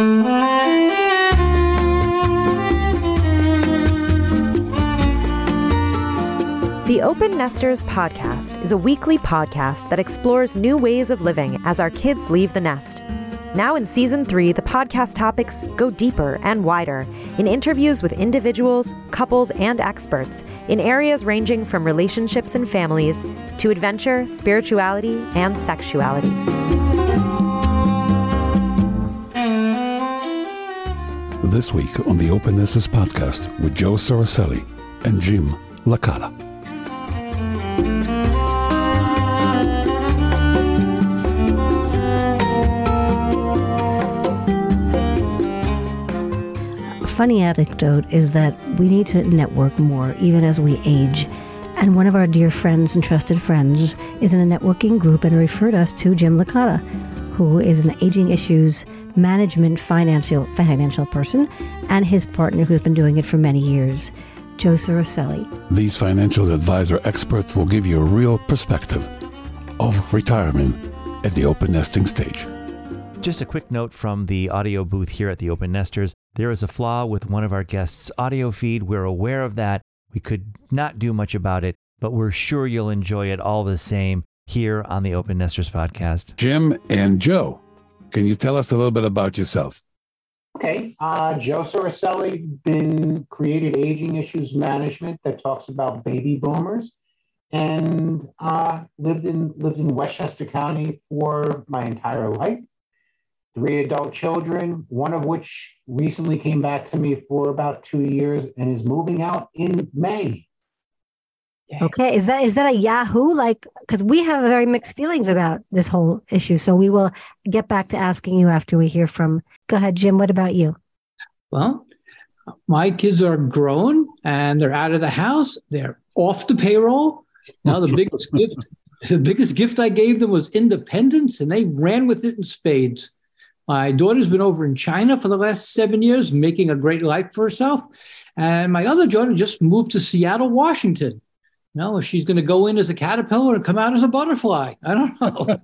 The Open Nesters podcast is a weekly podcast that explores new ways of living as our kids leave the nest. Now in season three, the podcast topics go deeper and wider in interviews with individuals, couples, and experts in areas ranging from relationships and families to adventure, spirituality, and sexuality. This week on the Open Nesters podcast with Joe Soricelli and Jim Licata. funny anecdote is that we need to network more even as we age. And one of our dear friends and trusted friends is in a networking group and referred us to Jim Licata, who is an aging issues management financial financial person, and his partner who's been doing it for many years, Joe Soricelli. These financial advisor experts will give you a real perspective of retirement at the open nesting stage. Just a quick note from the audio booth here at the Open Nesters. There is a flaw with one of our guests' audio feed. We're aware of that. We could not do much about it, but we're sure you'll enjoy it all the same here on the Open Nesters podcast. Jim and Joe, can you tell us a little bit about yourself? Okay, uh, Joe Soricelli been created aging issues management that talks about baby boomers, and uh, lived in lived in Westchester County for my entire life three adult children, one of which recently came back to me for about two years and is moving out in May. Okay, is that is that a Yahoo? Like, because we have very mixed feelings about this whole issue. So we will get back to asking you after we hear from. Go ahead, Jim. What about you? Well, my kids are grown and they're out of the house. They're off the payroll. Now the biggest gift, the biggest gift I gave them was independence, and they ran with it in spades. My daughter's been over in China for the last seven years, making a great life for herself. And my other daughter just moved to Seattle, Washington. No, she's going to go in as a caterpillar and come out as a butterfly. I don't know.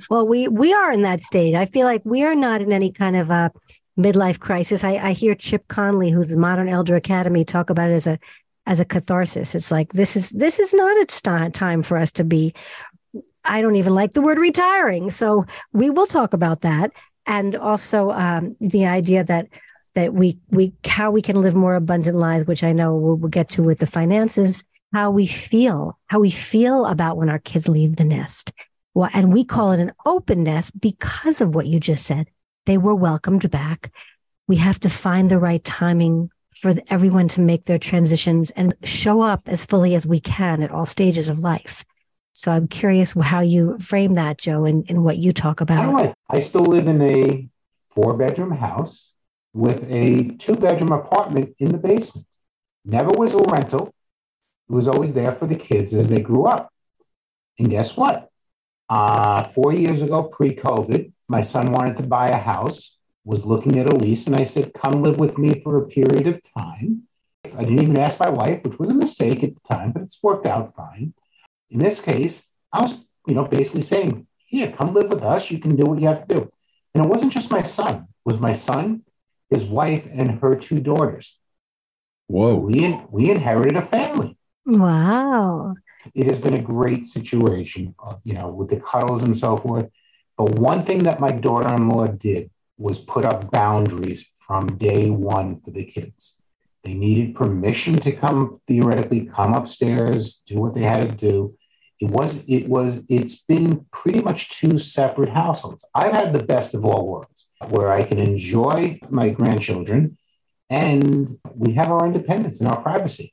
well, we we are in that state. I feel like we are not in any kind of a midlife crisis. I, I hear Chip Conley, who's the Modern Elder Academy, talk about it as a as a catharsis. It's like this is this is not its time for us to be I don't even like the word retiring. So we will talk about that. And also um, the idea that that we we how we can live more abundant lives, which I know we'll, we'll get to with the finances, how we feel, how we feel about when our kids leave the nest. Well, and we call it an open nest because of what you just said. They were welcomed back. We have to find the right timing for everyone to make their transitions and show up as fully as we can at all stages of life. So I'm curious how you frame that, Joe, and, what you talk about. I still live in a four bedroom house with a two bedroom apartment in the basement. Never was a rental. It was always there for the kids as they grew up. And guess what? Uh, four years ago, pre COVID, my son wanted to buy a house, was looking at a lease, and I said, Come live with me for a period of time. I didn't even ask my wife, which was a mistake at the time, but it's worked out fine. In this case, I was, you know, basically saying, here, come live with us. You can do what you have to do. And it wasn't just my son, it was my son, his wife, and her two daughters. Whoa. So we, we inherited a family. Wow. It has been a great situation, uh, you know, with the cuddles and so forth. But one thing that my daughter in law did was put up boundaries from day one for the kids. They needed permission to come, theoretically, come upstairs, do what they had to do. It was, it was, it's been pretty much two separate households. I've had the best of all worlds where I can enjoy my grandchildren and we have our independence and our privacy.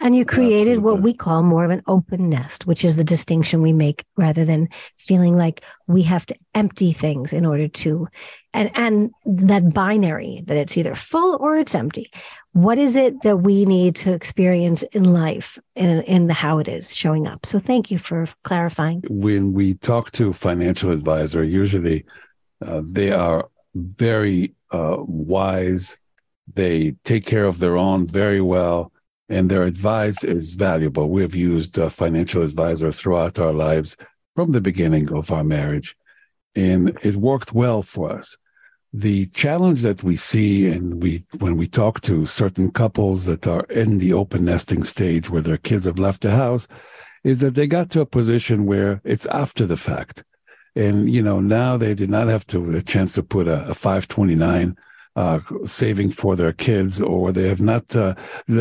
And you created Absolutely. what we call more of an open nest, which is the distinction we make rather than feeling like we have to empty things in order to and and that binary that it's either full or it's empty. What is it that we need to experience in life in in the how it is showing up? So thank you for clarifying. When we talk to financial advisor, usually uh, they are very uh, wise. They take care of their own very well and their advice is valuable. We have used a financial advisor throughout our lives from the beginning of our marriage. and it worked well for us. The challenge that we see, and we when we talk to certain couples that are in the open nesting stage where their kids have left the house, is that they got to a position where it's after the fact, and you know now they did not have to a chance to put a, a 529 uh, saving for their kids, or they have not uh,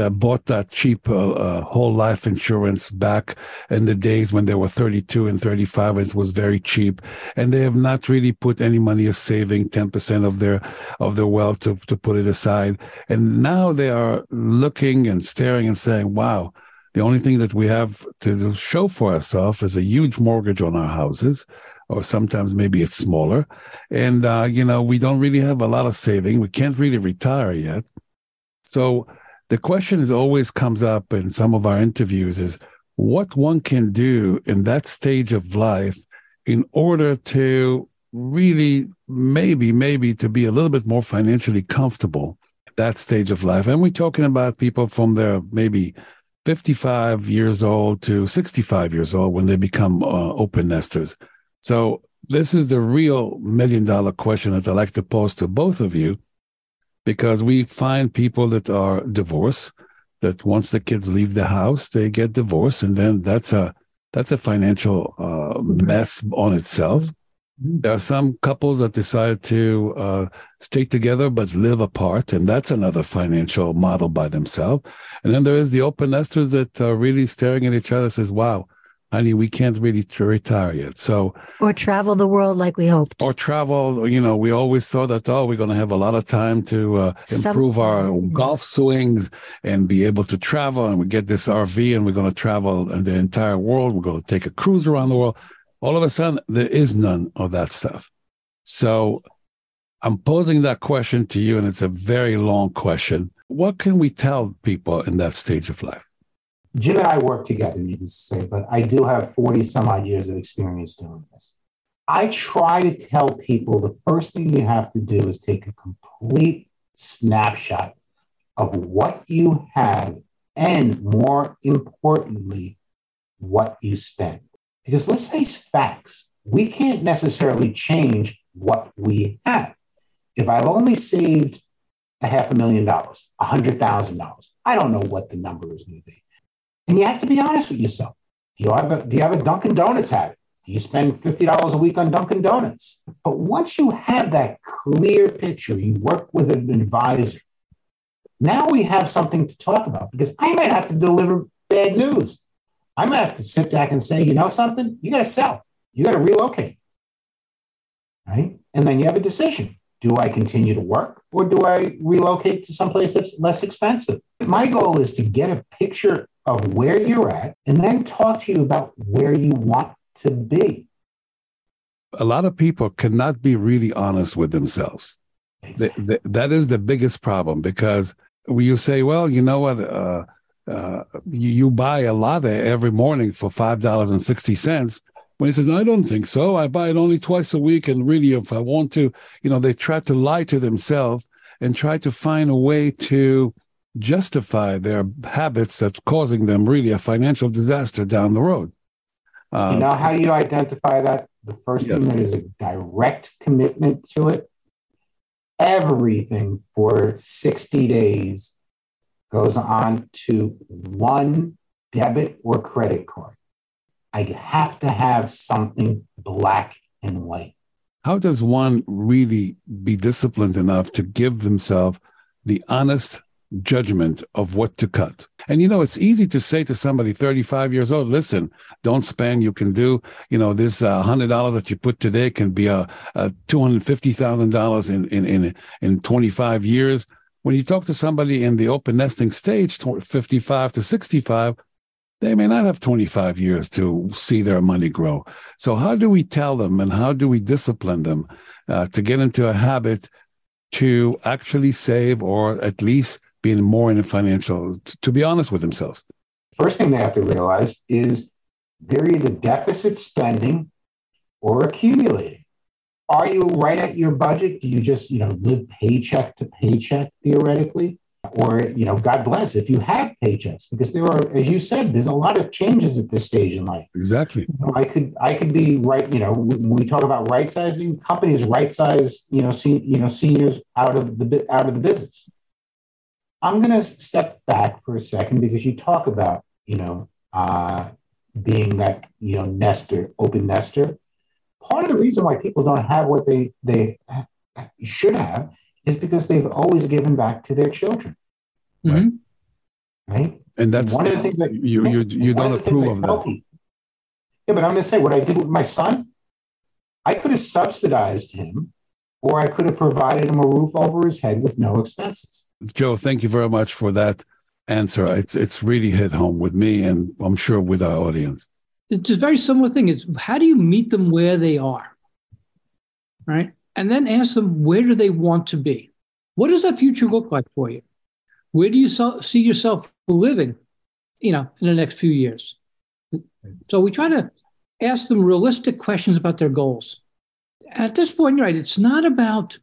bought that cheap uh, uh, whole life insurance back in the days when they were 32 and 35, and it was very cheap, and they have not really put any money as saving 10% of their of their wealth to, to put it aside, and now they are looking and staring and saying, "Wow." The only thing that we have to show for ourselves is a huge mortgage on our houses or sometimes maybe it's smaller. And, uh, you know, we don't really have a lot of saving. We can't really retire yet. So the question is always comes up in some of our interviews is what one can do in that stage of life in order to really maybe maybe to be a little bit more financially comfortable at that stage of life and we're talking about people from their maybe 55 years old to 65 years old when they become uh, open nesters so this is the real million dollar question that I like to pose to both of you, because we find people that are divorced, that once the kids leave the house, they get divorced, and then that's a that's a financial uh, mess on itself. Mm-hmm. There are some couples that decide to uh, stay together but live apart, and that's another financial model by themselves. And then there is the open nesters that are really staring at each other says, "Wow, honey, we can't really retire yet. So, or travel the world like we hoped, or travel. You know, we always thought that oh, we're going to have a lot of time to uh, improve Some, our golf swings and be able to travel, and we get this RV, and we're going to travel the entire world. We're going to take a cruise around the world. All of a sudden, there is none of that stuff. So, I'm posing that question to you, and it's a very long question. What can we tell people in that stage of life? Jim and I work together, needless to say, but I do have 40 some odd years of experience doing this. I try to tell people the first thing you have to do is take a complete snapshot of what you have and more importantly, what you spend. Because let's face facts, we can't necessarily change what we have. If I've only saved a half a million dollars, a hundred thousand dollars, I don't know what the number is going to be. And you have to be honest with yourself. Do you have a, do you have a Dunkin' Donuts habit? Do you spend $50 a week on Dunkin' Donuts? But once you have that clear picture, you work with an advisor. Now we have something to talk about because I might have to deliver bad news. I might have to sit back and say, you know something? You got to sell. You got to relocate. Right? And then you have a decision. Do I continue to work or do I relocate to someplace that's less expensive? My goal is to get a picture of where you're at and then talk to you about where you want to be. A lot of people cannot be really honest with themselves. Exactly. that is the biggest problem because you say, well, you know what? Uh, uh, you, you, buy a latte every morning for $5.60. When he says, I don't think so. I buy it only twice a week. And really, if I want to, you know, they try to lie to themselves and try to find a way to justify their habits that's causing them really a financial disaster down the road. Uh, you know how you identify that? The first thing that is a direct commitment to it. Everything for 60 days goes on to one debit or credit card. I have to have something black and white. How does one really be disciplined enough to give themselves the honest judgment of what to cut. And you know, it's easy to say to somebody 35 years old, listen, don't spend. You can do, you know, this uh, hundred dollars that you put today can be a, a two hundred fifty thousand dollars in in in in 25 years. When you talk to somebody in the open nesting stage, 55 to 65, they may not have 25 years to see their money grow. So how do we tell them and how do we discipline them uh, to get into a habit to actually save or at least being more in a financial, to be honest with themselves? First thing they have to realize is they're either deficit spending or accumulating. Are you right at your budget? Do you just, you know, live paycheck to paycheck theoretically? or you know god bless if you have paychecks because there are as you said there's a lot of changes at this stage in life exactly you know, i could i could be right you know when we talk about right sizing companies right size you know see, you know seniors out of the out of the business i'm going to step back for a second because you talk about you know uh, being that you know nester open nester part of the reason why people don't have what they they should have is because they've always given back to their children. Mm-hmm. Right. And that's one of the things that you you, you don't approve of that. People. Yeah, but I'm going to say what I did with my son. I could have subsidized him, or I could have provided him a roof over his head with no expenses. Joe, thank you very much for that answer. It's it's really hit home with me, and I'm sure with our audience. It's a very similar thing. It's how do you meet them where they are, right? and then ask them where do they want to be? What does that future look like for you? Where do you see yourself living, you know, in the next few years? So we try to ask them realistic questions about their goals. And at this point, you're right, it's not about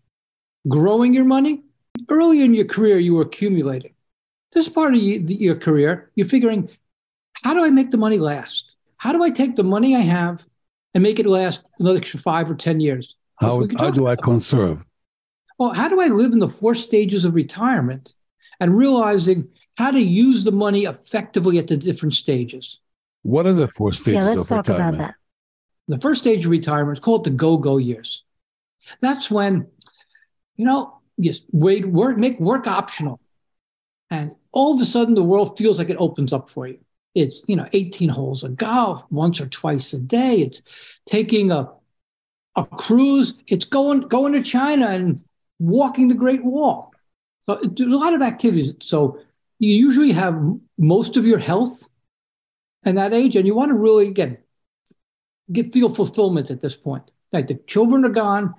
growing your money. Early in your career, you were accumulating. This part of your career, you're figuring, how do I make the money last? How do I take the money I have and make it last another extra five or 10 years? How, how do I conserve? Well, how do I live in the four stages of retirement and realizing how to use the money effectively at the different stages? What are the four stages yeah, let's of talk retirement? about that. The first stage of retirement is called the go-go years. That's when, you know, you wait, work, make work optional. And all of a sudden the world feels like it opens up for you. It's, you know, 18 holes of golf once or twice a day. It's taking a a cruise. It's going going to China and walking the Great Wall. So a lot of activities. So you usually have most of your health at that age, and you want to really again get feel fulfillment at this point. Like the children are gone.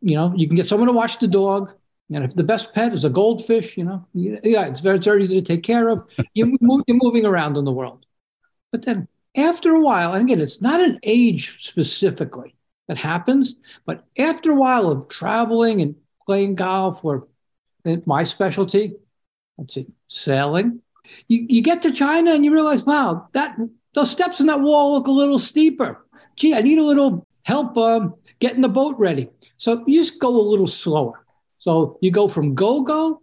You know, you can get someone to watch the dog. And if the best pet is a goldfish, you know, yeah, it's very, it's very easy to take care of. You move, you're moving around in the world. But then after a while, and again, it's not an age specifically, that happens. But after a while of traveling and playing golf, or my specialty, let's see, sailing, you, you get to China and you realize, wow, that those steps in that wall look a little steeper. Gee, I need a little help um, getting the boat ready. So you just go a little slower. So you go from go go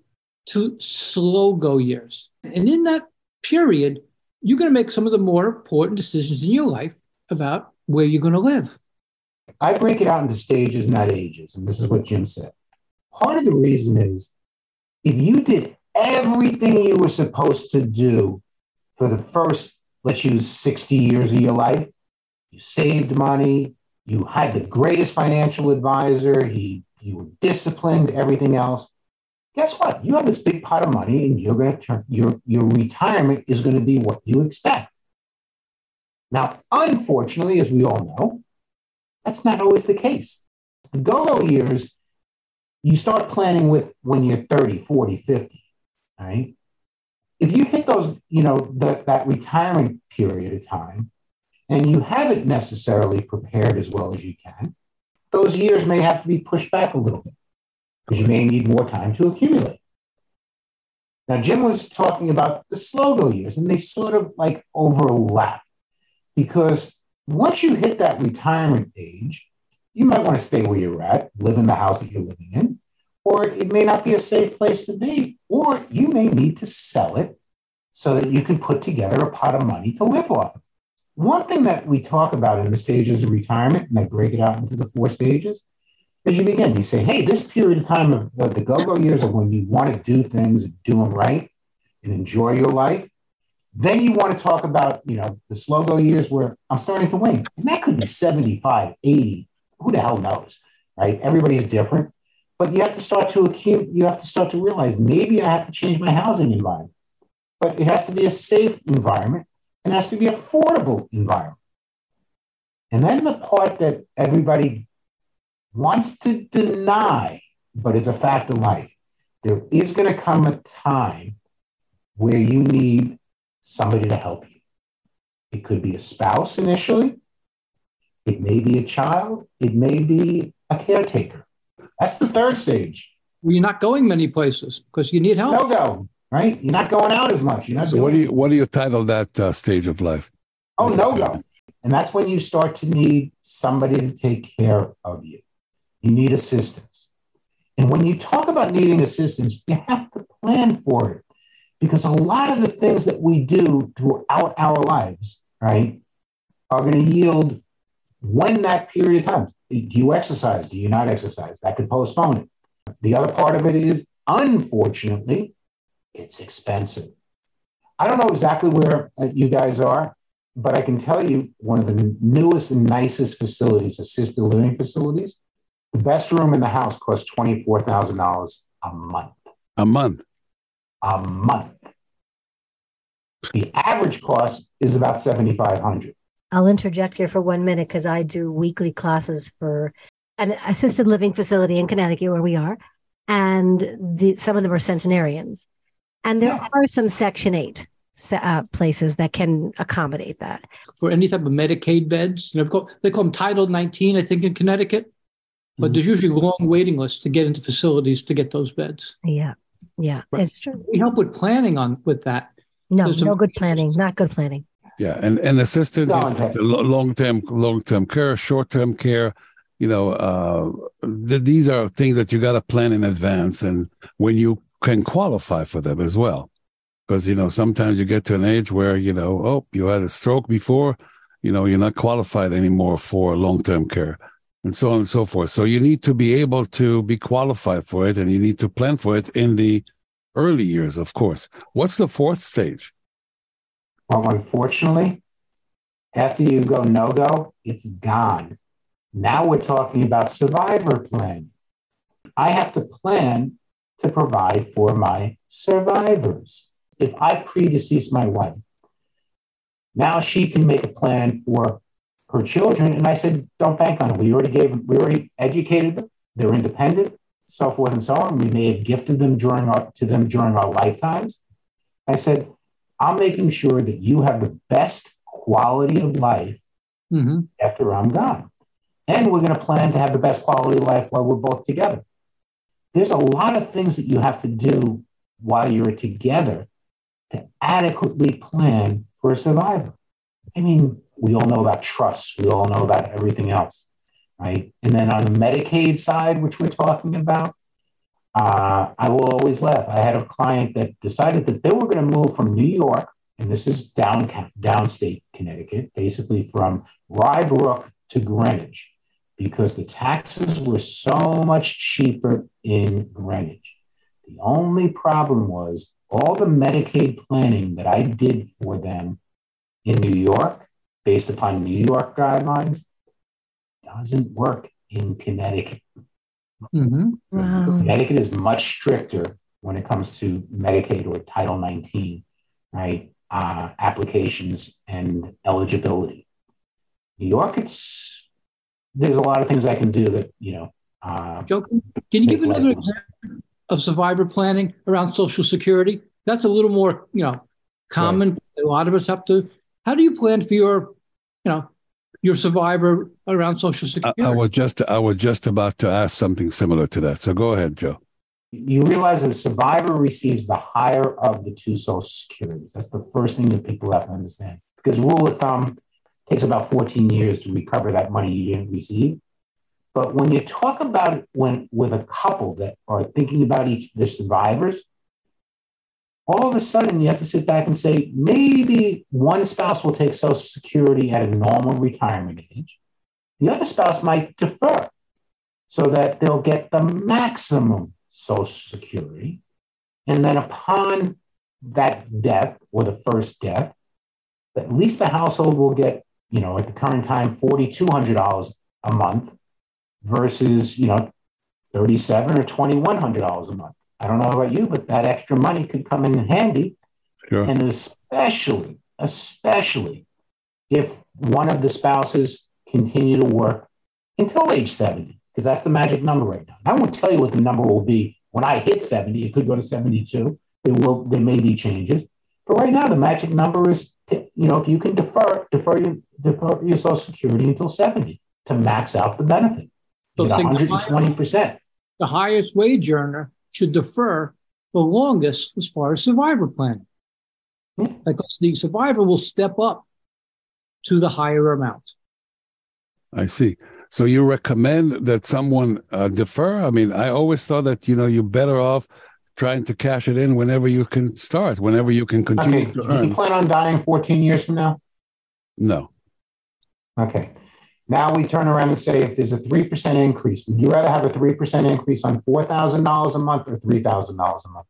to slow go years. And in that period, you're going to make some of the more important decisions in your life about where you're going to live. I break it out into stages, not ages. And this is what Jim said. Part of the reason is if you did everything you were supposed to do for the first, let's use 60 years of your life, you saved money, you had the greatest financial advisor, he, you were disciplined, everything else. Guess what? You have this big pot of money and you're going to turn your, your retirement is going to be what you expect. Now, unfortunately, as we all know, that's not always the case. The go go years, you start planning with when you're 30, 40, 50, right? If you hit those, you know, the, that retirement period of time and you haven't necessarily prepared as well as you can, those years may have to be pushed back a little bit because you may need more time to accumulate. Now, Jim was talking about the slow go years, and they sort of like overlap because once you hit that retirement age, you might want to stay where you're at, live in the house that you're living in, or it may not be a safe place to be, or you may need to sell it so that you can put together a pot of money to live off of. One thing that we talk about in the stages of retirement, and I break it out into the four stages, as you begin, you say, hey, this period of time of the, the go go years of when you want to do things and do them right and enjoy your life, then you want to talk about, you know, the slow go years where I'm starting to win. And that could be 75, 80, who the hell knows, right? Everybody's different. But you have to start to accumulate, you have to start to realize maybe I have to change my housing environment. But it has to be a safe environment it has to be affordable environment. And then the part that everybody wants to deny, but is a fact of life, there is going to come a time where you need somebody to help you. It could be a spouse initially, it may be a child, it may be a caretaker. That's the third stage. Well, you're not going many places because you need help. No go, right? You're not going out as much. You're not So what do you what do you title that uh, stage of life? Oh, no go. And that's when you start to need somebody to take care of you. You need assistance. And when you talk about needing assistance, you have to plan for it because a lot of the things that we do throughout our lives, right, are going to yield when that period of time. Do you exercise? Do you not exercise? That could postpone it. The other part of it is, unfortunately, it's expensive. I don't know exactly where uh, you guys are, but I can tell you one of the newest and nicest facilities, assisted living facilities, the best room in the house costs $24,000 a month. A month. A month. The average cost is about 7500 I'll interject here for one minute because I do weekly classes for an assisted living facility in Connecticut where we are. And the, some of them are centenarians. And there are some Section 8 uh, places that can accommodate that. For any type of Medicaid beds, you know, they call them Title 19, I think, in Connecticut. But mm-hmm. there's usually long waiting lists to get into facilities to get those beds. Yeah, yeah, right. it's true. We help with planning on with that. No, no good planning, not good planning. Yeah, and and assistance, long term, long term care, short term care. You know, uh, th- these are things that you got to plan in advance, and when you can qualify for them as well, because you know sometimes you get to an age where you know, oh, you had a stroke before, you know, you're not qualified anymore for long term care, and so on and so forth. So you need to be able to be qualified for it, and you need to plan for it in the early years, of course. What's the fourth stage? Well, unfortunately, after you go no go, it's gone. Now we're talking about survivor planning. I have to plan to provide for my survivors. If I predecease my wife, now she can make a plan for her children. And I said, don't bank on it. We already gave them, we already educated them. They're independent, so forth and so on. We may have gifted them during our to them during our lifetimes. I said, I'm making sure that you have the best quality of life mm-hmm. after I'm gone. And we're going to plan to have the best quality of life while we're both together. There's a lot of things that you have to do while you're together to adequately plan for a survivor. I mean, we all know about trusts, we all know about everything else, right? And then on the Medicaid side, which we're talking about, uh, I will always laugh. I had a client that decided that they were going to move from New York, and this is down downstate Connecticut, basically from Rye Brook to Greenwich, because the taxes were so much cheaper in Greenwich. The only problem was all the Medicaid planning that I did for them in New York, based upon New York guidelines, doesn't work in Connecticut. Mm-hmm. Wow. Connecticut is much stricter when it comes to Medicaid or Title 19, right? Uh, applications and eligibility. New York, it's there's a lot of things I can do that you know. Uh, Joe, can you give another example of survivor planning around Social Security? That's a little more you know common. Right. A lot of us have to. How do you plan for your you know your survivor around Social Security. I, I, was just I was just about to ask something similar to that. So go ahead, Joe. You realize that the survivor receives the higher of the two Social Securities. That's the first thing that people have to understand. Because rule of thumb takes about 14 years to recover that money you didn't receive. But when you talk about it when with a couple that are thinking about each the survivors, all of a sudden you have to sit back and say maybe one spouse will take Social Security at a normal retirement age. The other spouse might defer so that they'll get the maximum Social Security. And then upon that death or the first death, at least the household will get, you know, at the current time, $4,200 a month versus, you know, 37 or $2,100 a month. I don't know about you, but that extra money could come in handy. Sure. And especially, especially if one of the spouses continue to work until age 70, because that's the magic number right now. I won't tell you what the number will be when I hit 70. It could go to 72. There will there may be changes. But right now, the magic number is, you know, if you can defer defer your, defer your Social Security until 70 to max out the benefit. So 120%. the highest wage earner should defer the longest as far as survivor planning. Because the survivor will step up to the higher amount. I see. So you recommend that someone uh, defer? I mean, I always thought that you know you're better off trying to cash it in whenever you can start, whenever you can continue Okay. to Do you plan on dying 14 years from now? No, Okay. Now we turn around and say if there's a 3% increase, would you rather have a 3% increase on $4,000 a month or $3,000 a month?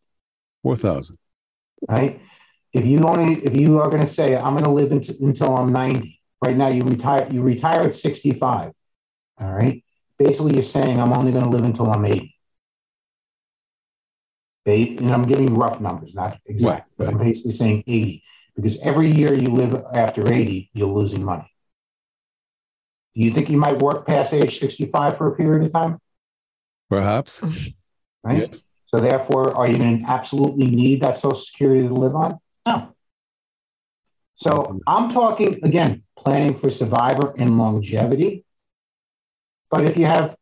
four thousand. Right? If you only, if you are going to say, I'm going to live until, until I'm 90, right now you retire, you retire at 65. All right. Basically, you're saying I'm only going to live until I'm 80. They, and I'm giving rough numbers, not exact, Right, but I'm basically saying 80 because every year you live after 80, you're losing money. Do you think you might work past age 65 for a period of time? Perhaps. Right. Yes. So therefore, are you going to absolutely need that Social Security to live on? No. So I'm talking again, planning for survivor and longevity. But if you have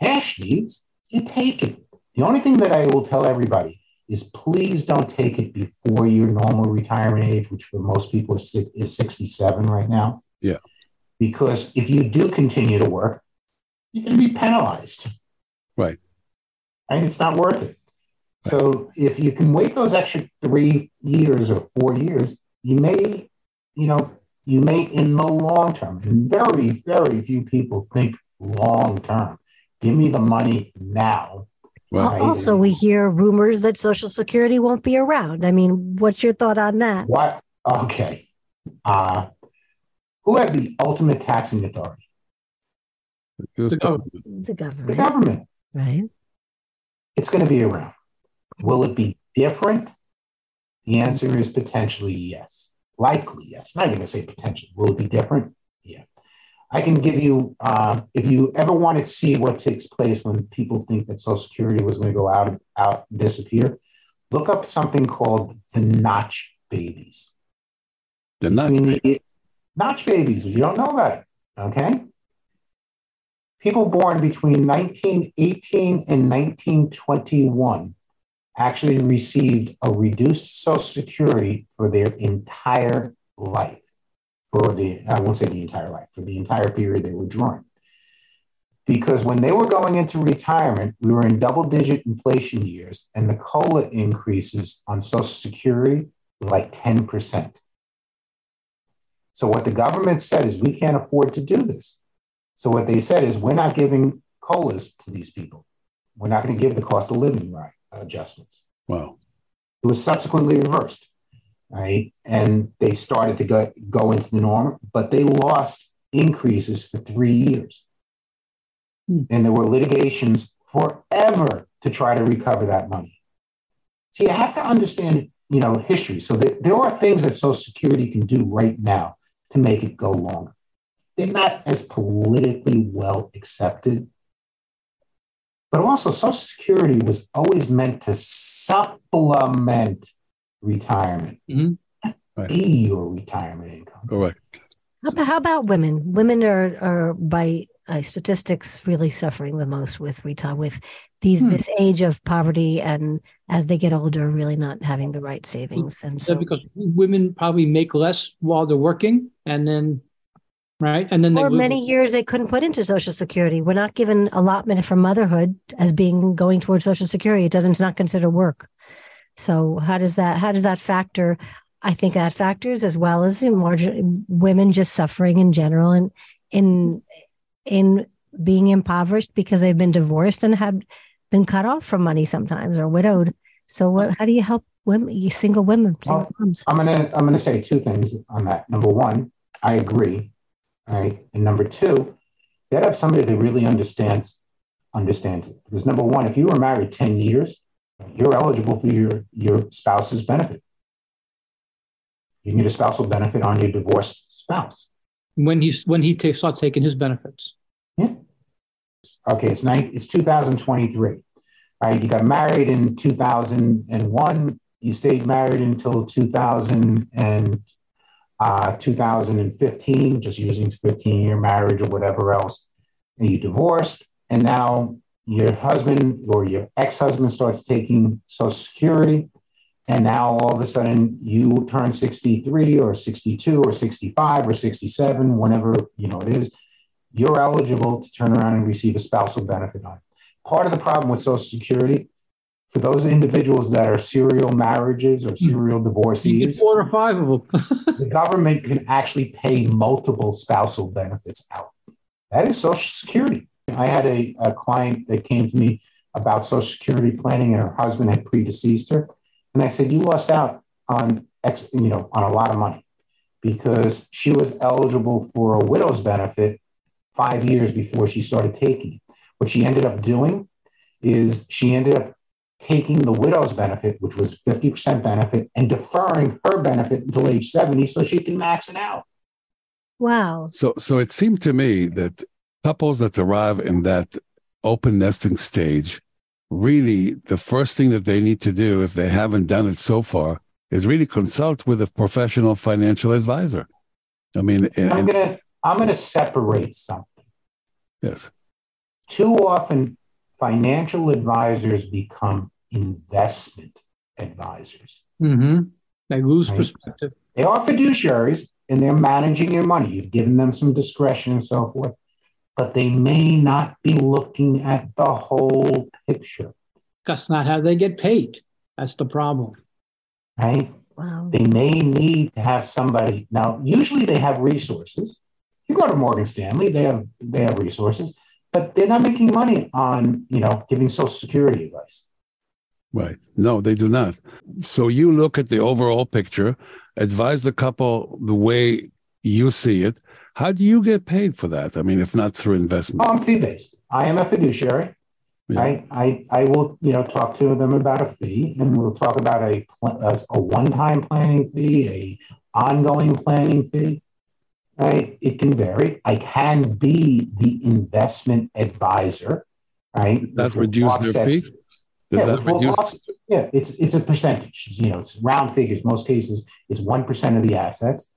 cash needs, you take it. The only thing that I will tell everybody is please don't take it before your normal retirement age, which for most people is 67 right now. Yeah. Because if you do continue to work, you're going to be penalized. Right. And it's not worth it. So if you can wait those extra three years or four years, you may, you know, you may in the long term. And very, very few people think long term. Give me the money now. Well, Right. Also, we hear rumors that Social Security won't be around. I mean, what's your thought on that? What? Okay. Uh, who has the ultimate taxing authority? just- The government. The The government, government. right? It's going to be around. Will it be different? The answer is potentially yes. Likely yes. Not even going to say potential. Will it be different? Yeah. I can give you, uh, if you ever want to see what takes place when people think that Social Security was going to go out, out, disappear, look up something called the notch babies. they're not. Between the- notch babies, you don't know about it, okay? People born between 1918 and 1921 actually received a reduced Social Security for their entire life. For the, I won't say the entire life, for the entire period they were drawing. Because when they were going into retirement, we were in double digit inflation years, and the COLA increases on Social Security were like 10%. So what the government said is we can't afford to do this. So what they said is we're not giving colas to these people. We're not going to give the cost of living right adjustments. Wow. It was subsequently reversed, right? And they started to go, go into the norm, but they lost increases for three years. Hmm. And there were litigations forever to try to recover that money. See, you have to understand, you know, history. So there, there are things that Social Security can do right now to make it go longer. They're not as politically well accepted. But also, Social Security was always meant to supplement retirement, Mhm. be your retirement income. Correct. How about, how about women? Women are, are by uh, statistics really suffering the most with retire with these Hmm. this age of poverty, and as they get older, really not having the right savings. And so, that because women probably make less while they're working and then right and then they for many years, they couldn't put into Social Security. We're not given allotment for motherhood as being going towards Social Security. It doesn't. It's not considered work. So how does that how does that factor? I think that factors as well as in margin, women just suffering in general and in in being impoverished because they've been divorced and have been cut off from money sometimes or widowed. So what, how do you help women, you single women, single Well, moms? I'm gonna I'm gonna say two things on that. Number one, I agree. All right. And number two, you gotta have somebody that really understands understands it. Because number one, if you were married 10 years, you're eligible for your, your spouse's benefit. You need a spousal benefit on your divorced spouse. when he's when he takes starts taking his benefits. Okay, it's nine, it's 2023. All right, you got married in 2001. You stayed married until 2000 and uh, 2015, just using 15 year marriage or whatever else. And you divorced, and now your husband or your ex-husband starts taking Social Security, and now all of a sudden you turn 63 or 62 or 65 or 67, whenever you know it is, you're eligible to turn around and receive a spousal benefit on. Part of the problem with Social Security, for those individuals that are serial marriages or serial get divorcees, four or five of them. the government can actually pay multiple spousal benefits out. That is Social Security. I had a, a client that came to me about Social Security planning, and her husband had predeceased her. And I said, "You lost out on X, you know, on a lot of money because she was eligible for a widow's benefit five years before she started taking it. What she ended up doing is she ended up taking the widow's benefit, which was 50% benefit, and deferring her benefit until age 70 so she can max it out. Wow. So, so it seemed to me that couples that arrive in that open nesting stage, really the first thing that they need to do, if they haven't done it so far, is really consult with a professional financial advisor. I mean, and, I'm and- gonna I'm gonna separate something. yes, Too often, financial advisors become investment advisors. hmm They lose Right. perspective. They are fiduciaries and they're managing your money. You've given them some discretion and so forth, but they may not be looking at the whole picture, That's not how they get paid. That's the problem. right? Wow. They may need to have somebody. Now, usually they have resources. You go to Morgan Stanley, they have they have resources, but they're not making money on, you know, giving social security advice. right. No, they do not. So you look at the overall picture, advise the couple the way you see it. How do you get paid for that? I mean, if not through investment, Oh, I'm fee based. I am a fiduciary. Yeah. Right. I, I will, you know, talk to them about a fee and we'll talk about a, a, a one-time planning fee, a ongoing planning fee. Right. It can vary. I can be the investment advisor. Right. That's reduce their fee? Does yeah, that reduce? offset- yeah, it's it's a percentage. You know, it's round figures. Most cases, it's one percent of the assets.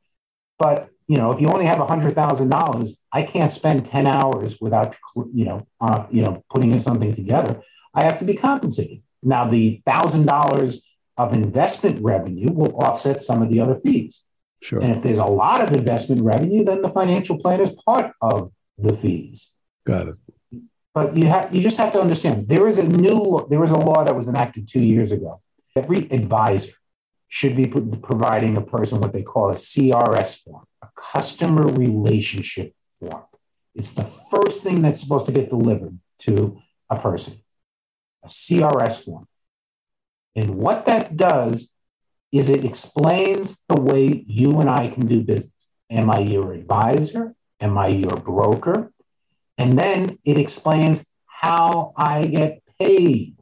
But you know, if you only have hundred thousand dollars, I can't spend ten hours without you know, uh, you know, putting something together. I have to be compensated. Now, the thousand dollars of investment revenue will offset some of the other fees. Sure. And if there's a lot of investment revenue, then the financial plan is part of the fees. Got it. But you have you just have to understand there is a new there was a law that was enacted two years ago. Every advisor should be providing a person what they call a CRS form, a customer relationship form. It's the first thing that's supposed to get delivered to a person, a CRS form. And what that does is it explains the way you and I can do business. Am I your advisor? Am I your broker? And then it explains how I get paid.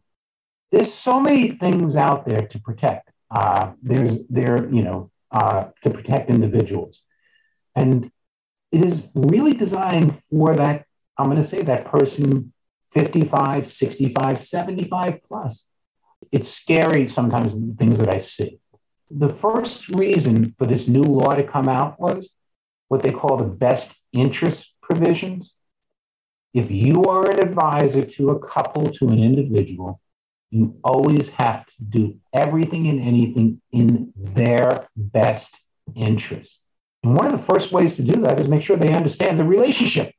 There's so many things out there to protect. Uh, there's there, you know, uh, to protect individuals. And it is really designed for that, I'm going to say that person 55, 65, 75 plus. It's scary sometimes the things that I see. The first reason for this new law to come out was what they call the best interest provisions if you are an advisor to a couple, to an individual, you always have to do everything and anything in their best interest. And one of the first ways to do that is make sure they understand the relationship.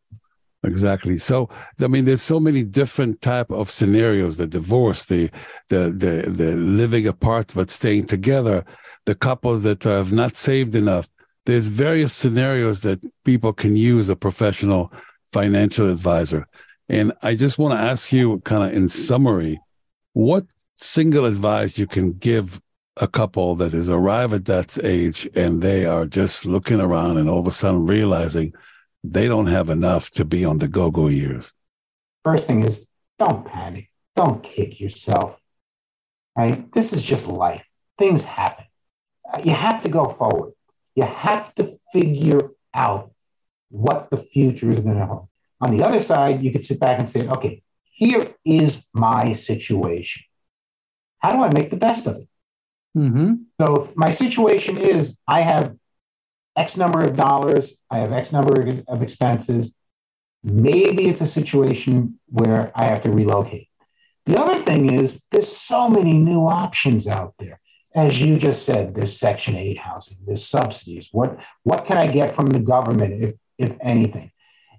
Exactly. So, I mean, there's so many different type of scenarios: the divorce, the the the, the living apart but staying together, the couples that have not saved enough. There's various scenarios that people can use a professional financial advisor. And I just want to ask you, kind of in summary, what single advice you can give a couple that is arrived at that age and they are just looking around and all of a sudden realizing they don't have enough to be on the go-go years. First thing is don't panic. Don't kick yourself. Right? This is just life. Things happen. You have to go forward. You have to figure out what the future is going to hold. On the other side, you could sit back and say, okay, here is my situation. How do I make the best of it? hmm So if my situation is I have X number of dollars, I have X number of expenses, Maybe it's a situation where I have to relocate. The other thing is there's so many new options out there. As you just said, this Section 8 housing, this subsidies. What, what can I get from the government, if, if anything?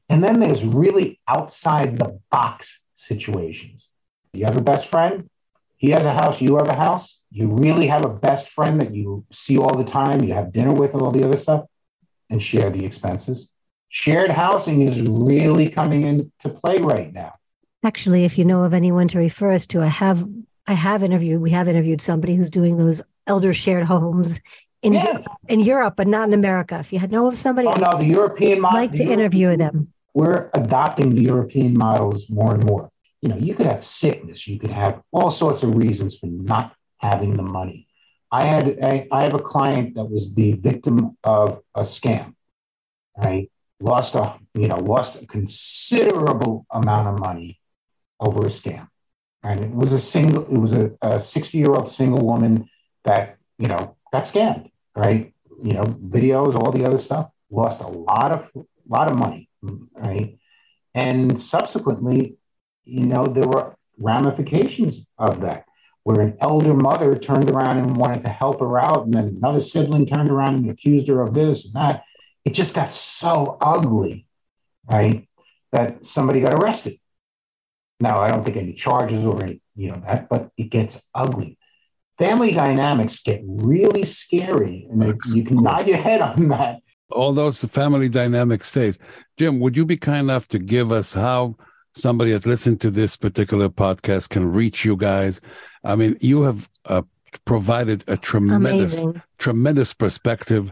And then there's really outside the box situations. You have a best friend, he has a house, you have a house. You really have a best friend that you see all the time, you have dinner with, and all the other stuff, and share the expenses. Shared housing is really coming into play right now. Actually, if you know of anyone to refer us to, I have I have interviewed we have interviewed somebody who's doing those elder shared homes in Yeah. in Europe, but not in America. If you had know of somebody, Oh no, the European I'd model. like to interview them. We're adopting the European models more and more. You know, you could have sickness, you could have all sorts of reasons for not having the money. I had I, I have a client that was the victim of a scam, right? Lost a you know lost a considerable amount of money over a scam, and it was a single it was a 60 year old single woman that you know got scammed, right? You know, videos, all the other stuff, lost a lot of lot of money, right? And subsequently, you know, there were ramifications of that, where an elder mother turned around and wanted to help her out, and then another sibling turned around and accused her of this and that. It just got so ugly, right? That somebody got arrested. Now, I don't think any charges or any, you know, that, but it gets ugly. Family dynamics get really scary, and it- you can nod your head on that. all those family dynamic stays. Jim, would you be kind enough to give us how somebody that listened to this particular podcast can reach you guys? I mean, you have uh, provided a tremendous, Amazing. tremendous perspective,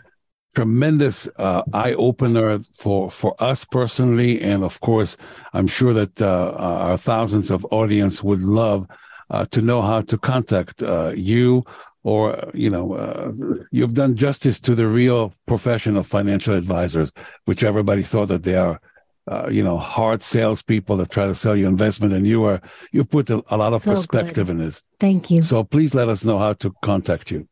tremendous uh, eye opener for for us personally, and of course, I'm sure that uh, our thousands of audience would love uh, to know how to contact uh, you or you know uh, you've done justice to the real profession of financial advisors which everybody thought that they are uh, you know hard salespeople that try to sell you investment and you are you've put a, a lot of So good. perspective in this Thank you. so please let us know how to contact you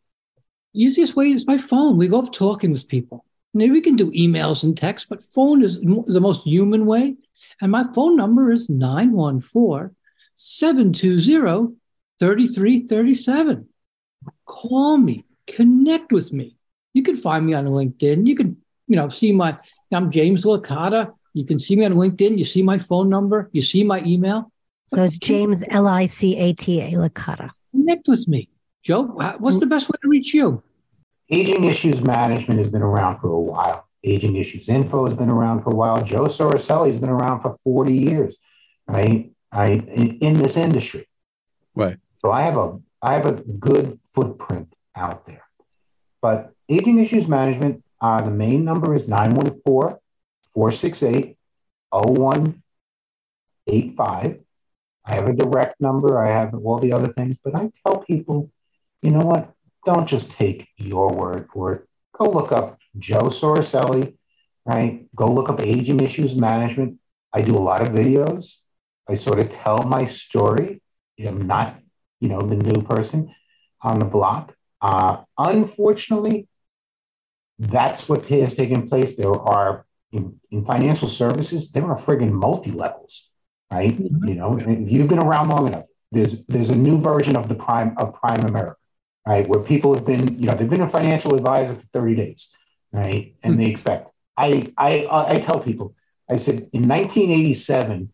Easiest way is my phone. We love talking with people. Maybe we can do emails and text, but phone is the most human way. And my phone number is 914 720 3337. Call me, connect with me. You can find me on LinkedIn. You can, you know, see my, I'm James Licata. You can see me on LinkedIn. You see my phone number. You see my email. so it's James L I C A T A Licata. Connect with me. Joe, what's the best way to reach you? Aging issues management has been around for a while. Aging issues info has been around for a while. Joe Soricelli has been around for 40 years, right? I in, in this industry. Right. So I have a I have a good footprint out there. But aging issues management, uh, the main number is 914-468-0185. I have a direct number. I have all the other things, but I tell people, you know what? Don't just take your word for it. Go look up Joe Soricelli, right? Go look up aging issues management. I do a lot of videos. I sort of tell my story. I'm not, you know, the new person on the block. Uh, unfortunately, that's what has taken place. There are in, in financial services, there are friggin' multi levels, right? Mhm. You know, if you've been around long enough, there's there's a new version of the prime of Primerica, right? Where people have been, you know, they've been a financial advisor for 30 days, right? And they expect. I I I tell people, I said in 1987,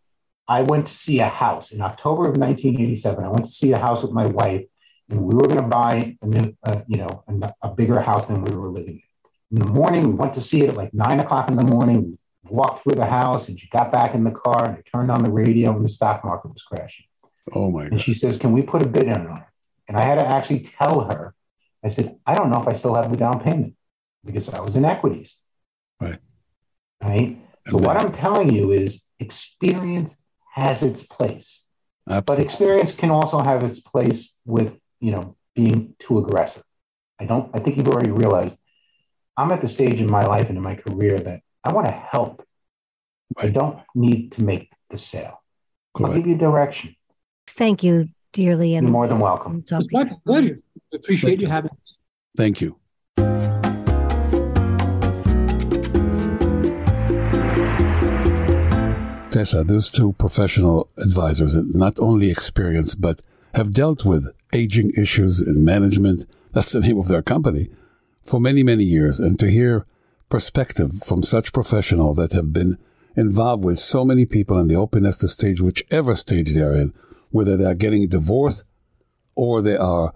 I went to see a house in October of 1987. I went to see a house with my wife, and we were going to buy a new, uh, you know, a, a bigger house than we were living in. In the morning, we went to see it at like nine o'clock in the morning. We walked through the house, and she got back in the car, and I turned on the radio, and the stock market was crashing. oh my And she says, "Can we put a bid in on it?" And I had to actually tell her. I said, "I don't know if I still have the down payment because I was in equities." Right. Right. So what I'm telling you is experience has its place, but experience can also have its place with you know being too aggressive. I don't. I think you've already realized. I'm at the stage in my life and in my career that I want to help. I don't need to make the sale. I'll Correct. give you direction. Thank you dearly. And You're more than welcome. It's my to pleasure. I appreciate Thank you you. having us. Thank you. Tessa, those two professional advisors, not only experienced, but have dealt with aging issues in management. That's the name of their company for many, many years. And to hear perspective from such professionals that have been involved with so many people in the openness to stage, whichever stage they are in, whether they are getting divorced or they are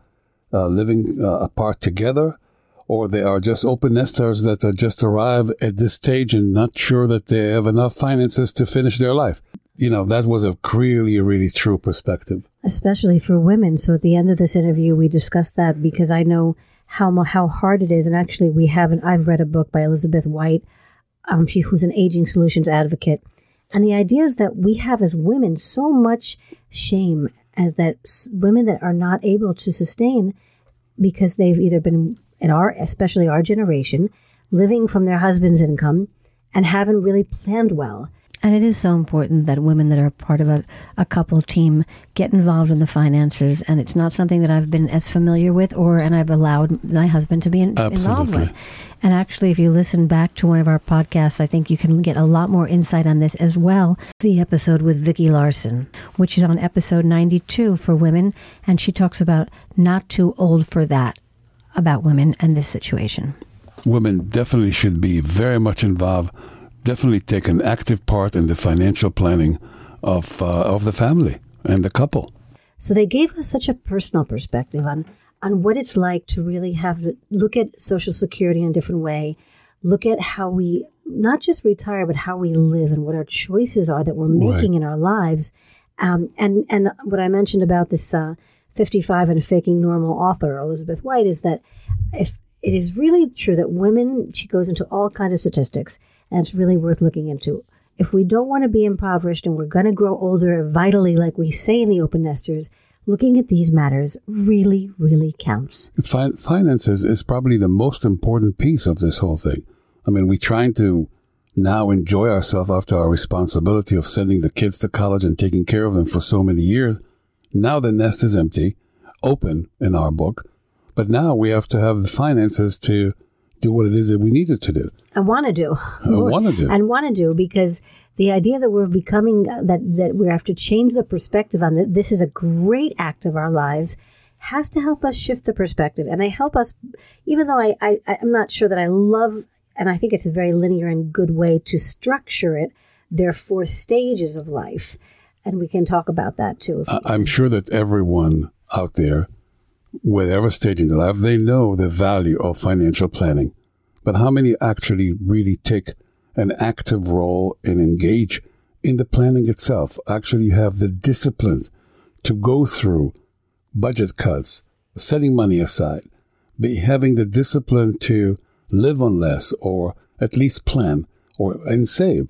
uh, living uh, apart together or they are just open nesters that just arrive at this stage and not sure that they have enough finances to finish their life. You know, that was a really, really true perspective. Especially for women. So at the end of this interview, we discussed that because I know how how hard it is. And actually, we have an, I've read a book by Elizabeth White, um, she, who's an aging solutions advocate. And the idea is that we have as women so much shame as that women that are not able to sustain because they've either been in our, especially our generation, living from their husband's income and haven't really planned well. And it is so important that women that are part of a, a couple team get involved in the finances. And it's not something that I've been as familiar with or, and I've allowed my husband to be in, involved with. And actually, if you listen back to one of our podcasts, I think you can get a lot more insight on this as well. The episode with Vicki Larson, which is on episode 92 for women. And she talks about not too old for that about women and this situation. Women definitely should be very much involved, definitely take an active part in the financial planning of, uh, of the family and the couple. So they gave us such a personal perspective on, on what it's like to really have to look at Social Security in a different way, look at how we not just retire, but how we live and what our choices are that we're making right. in our lives. Um, and and what I mentioned about this uh, 55 and faking normal author elizabeth white is that if it is really true that women she goes into all kinds of statistics and it's really worth looking into. If we don't want to be impoverished and we're going to grow older vitally like we say in the open nesters looking at these matters really really counts. Fin- finances is probably the most important piece of this whole thing. I mean we're trying to now enjoy ourselves after our responsibility of sending the kids to college and taking care of them for so many years. Now the nest is empty, open in our book, but now we have to have the finances to do what it is that we needed to do. And want to do. want to do. And want to do because the idea that we're becoming, uh, that, that we have to change the perspective on that this is a great act of our lives has to help us shift the perspective. And I help us, even though I, I, I'm not sure that I love, and I think it's a very linear and good way to structure it, there are four stages of life and we can talk about that too. I'm sure that everyone out there, whatever stage in their life, they know the value of financial planning. But how many actually really take an active role and engage in the planning itself? Actually have the discipline to go through budget cuts, setting money aside, be having the discipline to live on less or at least plan or and save.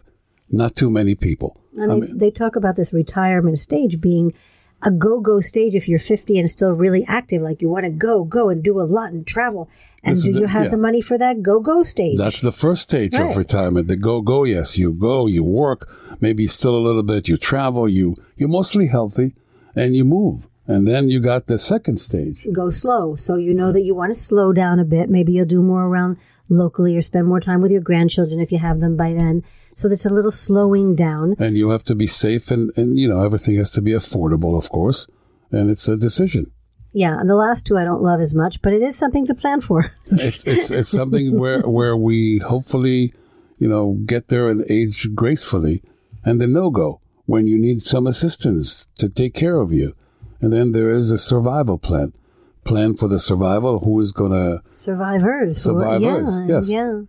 Not too many people. And I mean, they talk about this retirement stage being a go go stage if you're 50 and still really active, like you want to go, go and do a lot and travel. And do the, you have yeah. the money for that go go stage? That's the first stage right. of retirement. The go go, yes, you go, you work, maybe still a little bit, you travel, you you're mostly healthy, and you move. And then you got the second stage. Go slow. So you know that you want to slow down a bit. Maybe you'll do more around locally or spend more time with your grandchildren if you have them by then. So that's a little slowing down. And you have to be safe and, and you know, everything has to be affordable, of course. And it's a decision. Yeah, and the last two I don't love as much, but it is something to plan for. it's, it's it's something where where we hopefully, you know, get there and age gracefully. And the no go when you need some assistance to take care of you. And then there is a survival plan. Plan for the survival. Who is going to survivors? Survivors. yeah, yes. Yeah.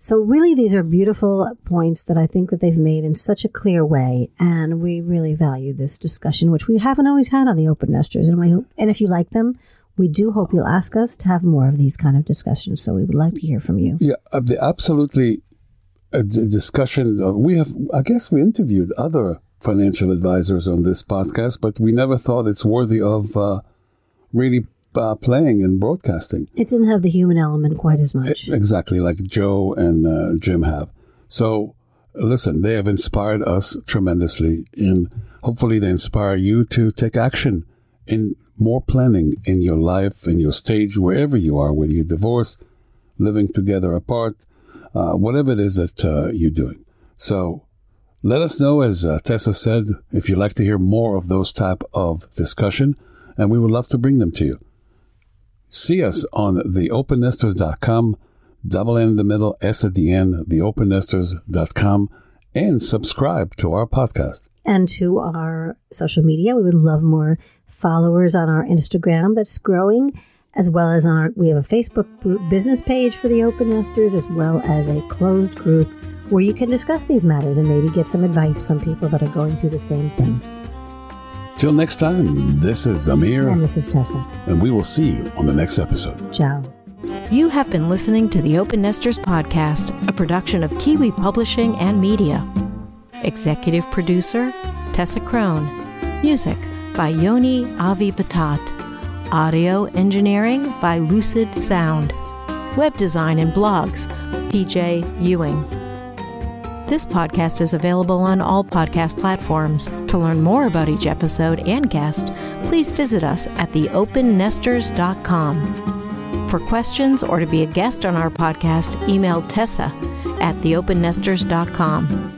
So really, these are beautiful points that I think that they've made in such a clear way, and we really value this discussion, which we haven't always had on the open nesters. And we hope, and if you like them, we do hope you'll ask us to have more of these kind of discussions. So we would like to hear from you. Yeah, uh, absolutely. A discussion. Uh, we have, I guess, we interviewed other financial advisors on this podcast, but we never thought it's worthy of uh, really uh, playing and broadcasting. It didn't have the human element quite as much. It, exactly, like Joe and uh, Jim have. So, listen, they have inspired us tremendously, and hopefully, they inspire you to take action in more planning in your life, in your stage, wherever you are, whether you're divorced, living together apart, uh, whatever it is that uh, you're doing. So, Let us know, as uh, Tessa said, if you'd like to hear more of those type of discussion, and we would love to bring them to you. See us on theopennesters.com, double N in the middle, S at the end, theopennesters.com, and subscribe to our podcast. And to our social media, we would love more followers on our Instagram that's growing, as well as on our, we have a Facebook business page for the Open Nesters, as well as a closed group where you can discuss these matters and maybe get some advice from people that are going through the same thing. Till next time, this is Amir. And this is Tessa. And we will see you on the next episode. Ciao. You have been listening to the Open Nesters Podcast, a production of Kiwi Publishing and Media. Executive producer, Tessa Crone. Music by Yoni Avi Batat. Audio engineering by Lucid Sound. Web design and blogs, PJ Ewing. This podcast is available on all podcast platforms. To learn more about each episode and guest, please visit us at theopennesters.com. For questions or to be a guest on our podcast, email Tessa at theopennesters.com.